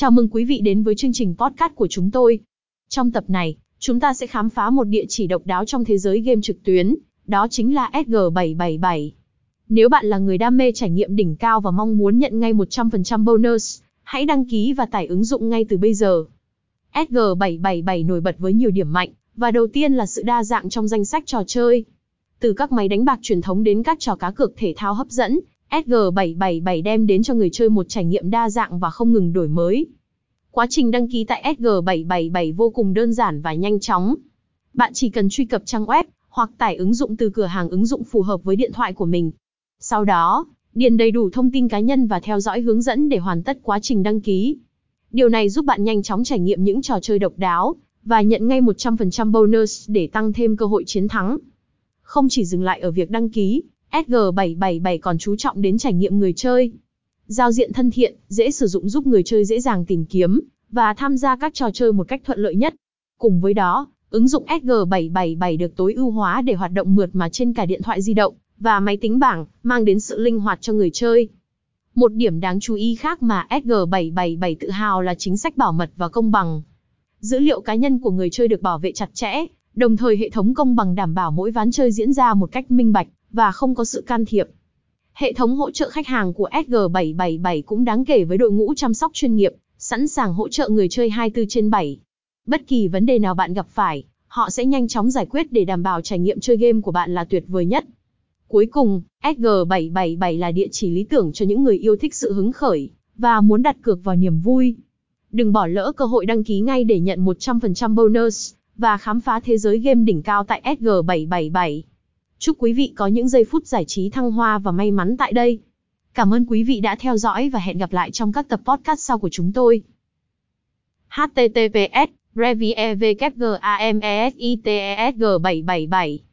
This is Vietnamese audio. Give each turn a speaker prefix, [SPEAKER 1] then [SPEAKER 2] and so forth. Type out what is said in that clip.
[SPEAKER 1] Chào mừng quý vị đến với chương trình podcast của chúng tôi. Trong tập này, chúng ta sẽ khám phá một địa chỉ độc đáo trong thế giới game trực tuyến, đó chính là SG777. Nếu bạn là người đam mê trải nghiệm đỉnh cao và mong muốn nhận ngay 100% bonus, hãy đăng ký và tải ứng dụng ngay từ bây giờ. SG777 nổi bật với nhiều điểm mạnh, và đầu tiên là sự đa dạng trong danh sách trò chơi. Từ các máy đánh bạc truyền thống đến các trò cá cược thể thao hấp dẫn, SG777 đem đến cho người chơi một trải nghiệm đa dạng và không ngừng đổi mới. Quá trình đăng ký tại SG777 vô cùng đơn giản và nhanh chóng. Bạn chỉ cần truy cập trang web hoặc tải ứng dụng từ cửa hàng ứng dụng phù hợp với điện thoại của mình. Sau đó, điền đầy đủ thông tin cá nhân và theo dõi hướng dẫn để hoàn tất quá trình đăng ký. Điều này giúp bạn nhanh chóng trải nghiệm những trò chơi độc đáo và nhận ngay 100% bonus để tăng thêm cơ hội chiến thắng. Không chỉ dừng lại ở việc đăng ký, SG777 còn chú trọng đến trải nghiệm người chơi. Giao diện thân thiện, dễ sử dụng giúp người chơi dễ dàng tìm kiếm và tham gia các trò chơi một cách thuận lợi nhất. Cùng với đó, ứng dụng SG777 được tối ưu hóa để hoạt động mượt mà trên cả điện thoại di động và máy tính bảng, mang đến sự linh hoạt cho người chơi. Một điểm đáng chú ý khác mà SG777 tự hào là chính sách bảo mật và công bằng. Dữ liệu cá nhân của người chơi được bảo vệ chặt chẽ, đồng thời hệ thống công bằng đảm bảo mỗi ván chơi diễn ra một cách minh bạch và không có sự can thiệp. Hệ thống hỗ trợ khách hàng của SG777 cũng đáng kể với đội ngũ chăm sóc chuyên nghiệp, sẵn sàng hỗ trợ người chơi 24 trên 7. Bất kỳ vấn đề nào bạn gặp phải, họ sẽ nhanh chóng giải quyết để đảm bảo trải nghiệm chơi game của bạn là tuyệt vời nhất. Cuối cùng, SG777 là địa chỉ lý tưởng cho những người yêu thích sự hứng khởi và muốn đặt cược vào niềm vui. Đừng bỏ lỡ cơ hội đăng ký ngay để nhận 100% bonus và khám phá thế giới game đỉnh cao tại SG777. Chúc quý vị có những giây phút giải trí thăng hoa và may mắn tại đây. Cảm ơn quý vị đã theo dõi và hẹn gặp lại trong các tập podcast sau của chúng tôi. https review 777